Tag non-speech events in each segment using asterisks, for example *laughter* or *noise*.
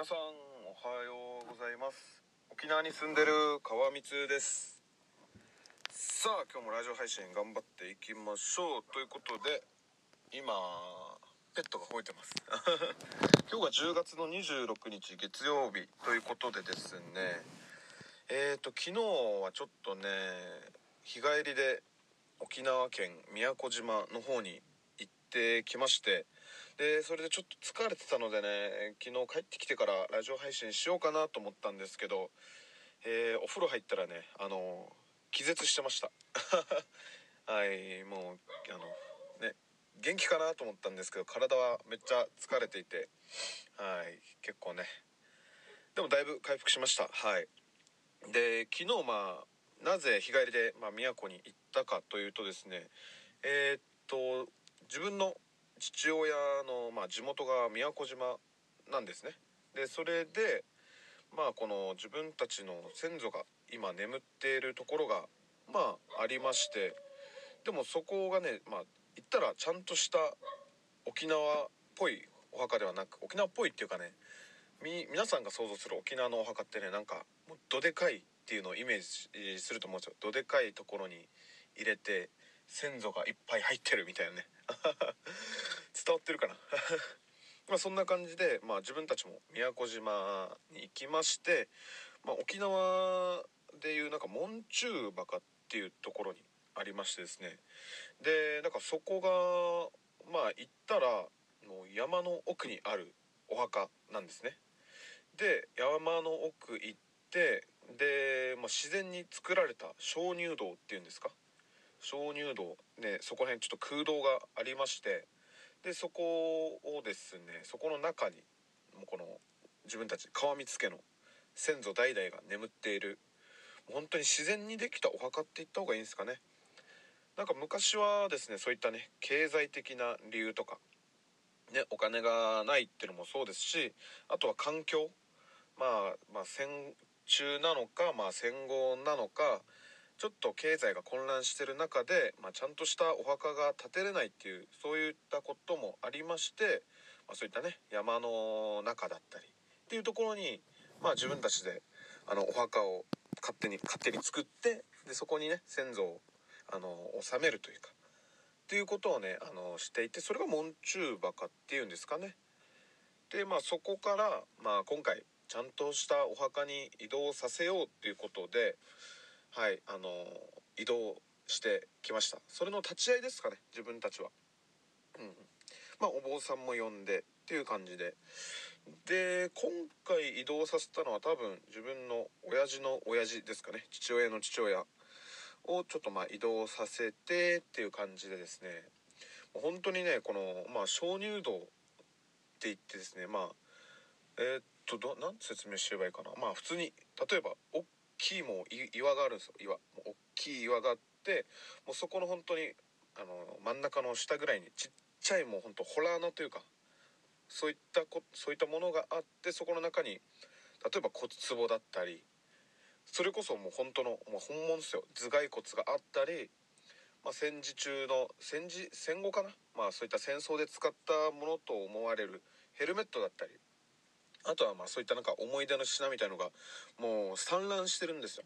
皆さんおはようございます。沖縄に住んでる川光です。さあ今日もラジオ配信頑張っていきましょう。ということで今ペットが吠えてます。*laughs* 今日が10月の26日月曜日。ということでですね。えーと昨日はちょっとね日帰りで沖縄県宮古島の方に行ってきましてでそれでちょっと疲れてたのでね昨日帰ってきてからラジオ配信しようかなと思ったんですけど、えーお風呂入ったらねあの気絶してました。*laughs* はいもうあのね元気かなと思ったんですけど体はめっちゃ疲れていてはい結構ねでもだいぶ回復しました。はい。で昨日まあなぜ日帰りで、まあ、宮古に行ったかというとですねえーっと自分の父親の、まあ、地元が宮古島なんですね。でそれでまあこの自分たちの先祖が今眠っているところがまあありましてでもそこがねまあ言ったらちゃんとした沖縄っぽいお墓ではなく沖縄っぽいっていうかねみ皆さんが想像する沖縄のお墓ってねなんかもうどでかいっていうのをイメージすると思うんですよ。どでかいところに入れて先祖がいっぱい入ってるみたいなね。*laughs* 伝わってるかな。*laughs* まあそんな感じで、まあ、自分たちも宮古島に行きまして、まあ、沖縄でいうなんか門中墓っていうところにありましてですね。でなんかそこがまあ行ったらもう山の奥にあるお墓なんですね。で山の奥行ってで、まあ、自然に作られた鍾乳洞っていうんですか。鍾乳洞ねそこら辺ちょっと空洞がありましてでそこをですねそこの中にもうこの自分たち川光家の先祖代々が眠っている本当に自然にできたお墓って言った方がいいんですかね。なんか昔はですねそういったね経済的な理由とかねお金がないっていうのもそうですしあとは環境まあまあ戦中なのかまあ戦後なのかちょっと経済が混乱してる中で、まあ、ちゃんとしたお墓が建てれないっていうそういったこともありまして、まあ、そういったね山の中だったりっていうところに、まあ、自分たちであのお墓を勝手に勝手に作ってでそこにね先祖をあの納めるというかっていうことをねあのしていてそれが門中墓っていうんですかね。でまあそこから、まあ、今回ちゃんとしたお墓に移動させようっていうことではいあの移動してきました。それの立ち会いですかね自分たちは。うんまあお坊さんも呼んでっていう感じで。で今回移動させたのは多分自分の親父の親父ですかね。父親の父親をちょっとまあ移動させてっていう感じでですね。本当にねこのまあ鍾乳洞って言ってですねまあえーっとどな説明すればいいかな。まあ普通に例えば大きいもう岩があるんですよ。岩もう大きい岩があってもうそこの本当にあの真ん中の下ぐらいにちっちゃいもう本当ホラー穴というかそういったこそういったものがあってそこの中に例えば骨壺だったりそれこそもう本当のもう本物ですよ。頭蓋骨があったり、まあ、戦時中の戦時戦後かな？まあそういった戦争で使ったものと思われるヘルメットだったりあとはまあそういったなんか思い出の品みたいのがもう散乱してるんですよ。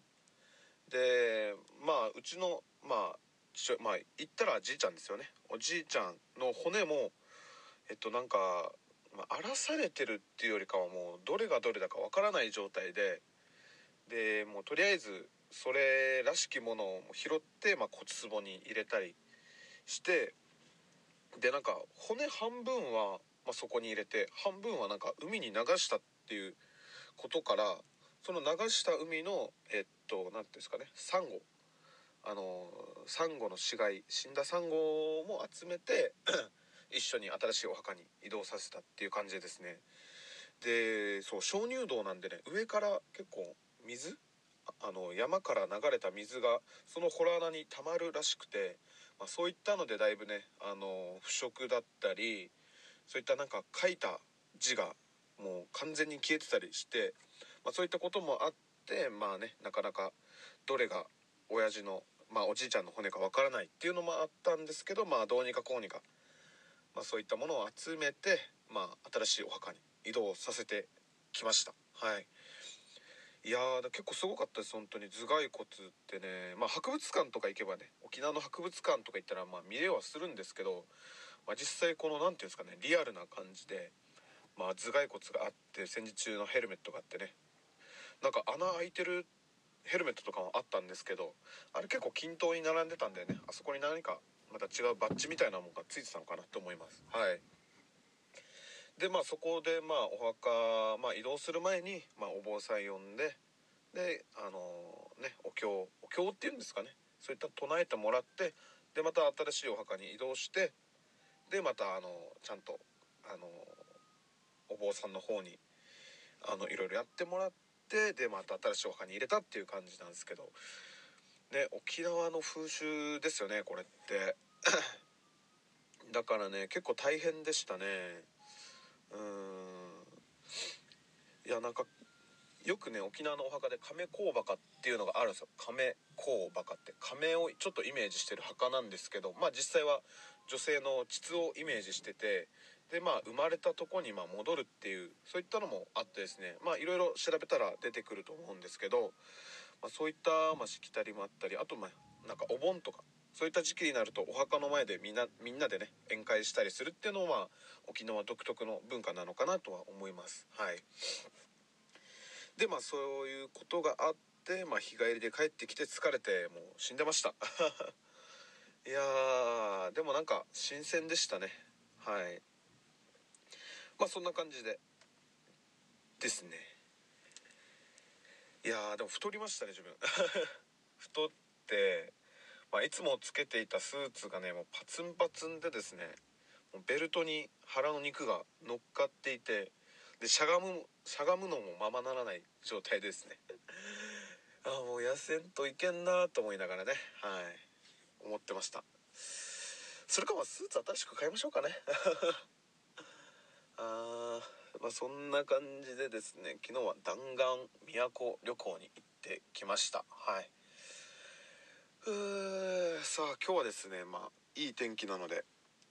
でまあうちのまあ父まあ言ったらじいちゃんですよね。おじいちゃんの骨もえっとなんか、まあ、荒らされてるっていうよりかはもうどれがどれだかわからない状態ででもうとりあえずそれらしきものを拾って、まあ、骨壺に入れたりしてでなんか骨半分は、まあ、そこに入れて半分はなんか海に流したっていうことからその流した海のえっと何ていうんですかねサンゴ。あのサンゴの死骸死んだサンゴも集めて *clears throat* 一緒に新しいお墓に移動させたっていう感じでですね。でそう鍾乳洞なんでね上から結構水あの山から流れた水がそのホラー穴に溜まるらしくて、まあ、そういったのでだいぶねあの腐食だったりそういったなんか書いた字がもう完全に消えてたりして、まあ、そういったこともあってまあねなかなかどれが親父の、まあ、おじいちゃんの骨かわからないっていうのもあったんですけどまあどうにかこうにか、まあ、そういったものを集めて、まあ、新しいお墓に移動させてきました。はい。いやー結構すごかったです。本当に。頭蓋骨ってねまあ博物館とか行けばね沖縄の博物館とか行ったらまあ見れはするんですけど、まあ、実際この何て言うんですかねリアルな感じで、まあ、頭蓋骨があって戦時中のヘルメットがあってね。なんか穴開いてるヘルメットとかもあったんですけどあれ結構均等に並んでたんでね。あそこに何かまた違うバッジみたいなものがついてたのかなと思います。はい。でまあそこでまあお墓、まあ、移動する前に、まあ、お坊さん呼んでであのねお経お経っていうんですかね。そういった唱えてもらってでまた新しいお墓に移動してでまたあのちゃんとあのお坊さんの方にあのいろいろやってもらってでまた新しいお墓に入れたっていう感じなんですけど。ね沖縄の風習ですよねこれって。*laughs* だからね結構大変でしたね。うん。いやなんかよくね沖縄のお墓で亀甲墓っていうのがあるんですよ。亀甲墓って。亀をちょっとイメージしてる墓なんですけどまあ実際は女性の膣をイメージしててでまあ生まれたとこにまあ戻るっていうそういったのもあってですねまあいろいろ調べたら出てくると思うんですけど、まあ、そういったまあしきたりもあったりあとまあなんかお盆とかそういった時期になるとお墓の前でみんなみんなでね宴会したりするっていうのは沖縄独特の文化なのかなとは思います。はい。でまあそういうことがあって、まあ、日帰りで帰ってきて疲れてもう死んでました。*laughs* いやーでもなんか新鮮でしたね。はい。まあそんな感じでですね。いやーでも太りましたね自分。*laughs* 太ってまあ、いつもつけていたスーツがねもうパツンパツンでですねもうベルトに腹の肉が乗っかっていてでしゃがむしゃがむのもままならない状態ですね。*laughs* ああもう痩せんといけんなと思いながらね。はい。思ってました。それかまスーツ新しく買いましょうかね。*laughs* あーまあそんな感じでですね昨日は弾丸都旅行に行ってきました。はい。うーさあ今日はですねまあいい天気なので。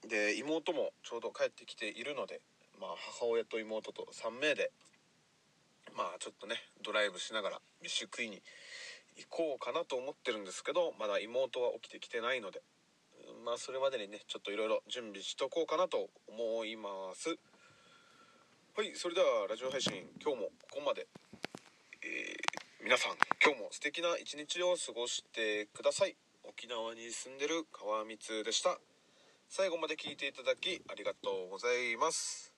で妹もちょうど帰ってきているのでまあ母親と妹と3名でまあちょっとねドライブしながら飯食いに行こうかなと思ってるんですけどまだ妹は起きてきてないのでまあそれまでにねちょっといろいろ準備しとこうかなと思います。はいそれではラジオ配信今日もここまで。えー皆さん今日も素敵な一日を過ごしてください。沖縄に住んでる川光でした。最後まで聞いていただきありがとうございます。